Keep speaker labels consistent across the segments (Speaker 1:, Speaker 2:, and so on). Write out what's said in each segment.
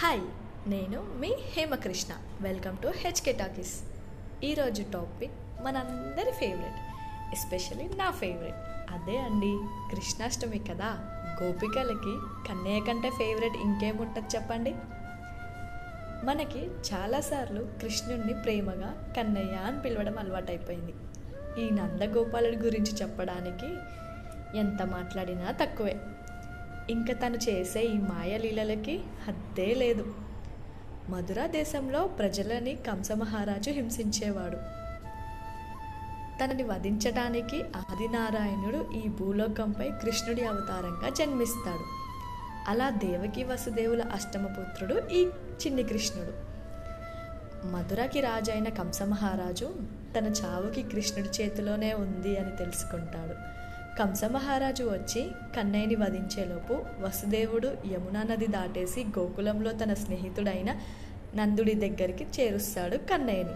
Speaker 1: Hi నేను మీ Hemakrishna. Welcome to HK Talkies ఈరోజు topic మనందరి ఫేవరెట్ ఎస్పెషల్లీ నా ఫేవరెట్ అదే అండి కృష్ణాష్టమి కదా. గోపికలకి కన్నయ్య కంటే ఫేవరెట్ ఇంకేముంటుంది చెప్పండి? మనకి చాలాసార్లు కృష్ణుణ్ణి ప్రేమగా కన్నయ్య అని పిలవడం అలవాటైపోయింది. ఈ నందగోపాలుడి గురించి చెప్పడానికి ఎంత మాట్లాడినా తక్కువే. ఇంకా తను చేసే ఈ మాయలీలలకి హద్దే లేదు. మధుర దేశంలో ప్రజలని కంసమహారాజు హింసించేవాడు. తనని వధించడానికి ఆదినారాయణుడు ఈ భూలోకంపై కృష్ణుడి అవతారంగా జన్మిస్తాడు. అలా దేవకి వసుదేవుల అష్టమపుత్రుడు ఈ చిన్ని కృష్ణుడు. మధురకి రాజైన కంసమహారాజు తన చావుకి కృష్ణుడి చేతిలోనే ఉంది అని తెలుసుకుంటాడు. కంసమహారాజు వచ్చి కన్నయ్యని వధించేలోపు వసుదేవుడు యమునా నది దాటేసి గోకులంలో తన స్నేహితుడైన నందుడి దగ్గరికి చేరుస్తాడు కన్నయ్యని.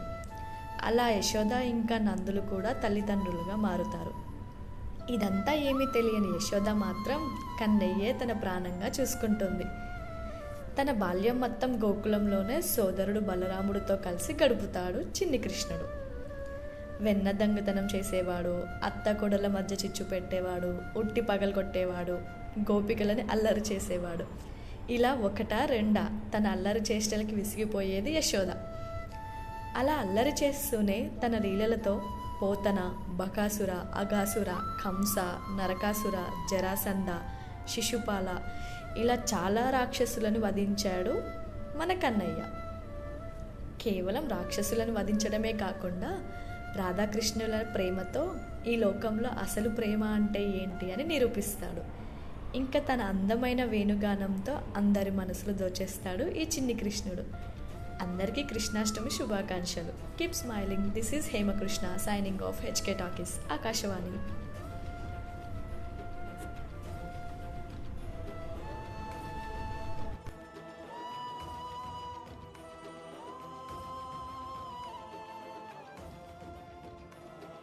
Speaker 1: అలా యశోద ఇంకా నందులు కూడా తల్లిదండ్రులుగా మారుతారు. ఇదంతా ఏమీ తెలియని యశోద మాత్రం కన్నయ్యే తన ప్రాణంగా చూసుకుంటుంది. తన బాల్యం మొత్తం గోకులంలోనే సోదరుడు బలరాముడితో కలిసి గడుపుతాడు చిన్ని కృష్ణుడు. వెన్న దొంగతనం చేసేవాడు అత్త కొడల మధ్య చిచ్చు పెట్టేవాడు ఉట్టి పగలు కొట్టేవాడు గోపికలని అల్లరి చేసేవాడు. ఇలా ఒకటా రెండా తన అల్లరి చేష్టలకి విసిగిపోయేది యశోద. అలా అల్లరి చేస్తూనే తన లీలలతో పోతన బకాసుర అగాసుర కంస నరకాసుర జరాసంద శిశుపాల ఇలా చాలా రాక్షసులను వధించాడు మన కన్నయ్య. కేవలం రాక్షసులను వధించడమే కాకుండా రాధాకృష్ణుల ప్రేమతో ఈ లోకంలో అసలు ప్రేమ అంటే ఏంటి అని నిరూపిస్తాడు. ఇంకా తన అందమైన వేణుగానంతో అందరి మనసులు దోచేస్తాడు ఈ చిన్ని కృష్ణుడు. అందరికీ కృష్ణాష్టమి శుభాకాంక్షలు. Keep smiling this is Hemakrishna signing off HK Talkies Akashvani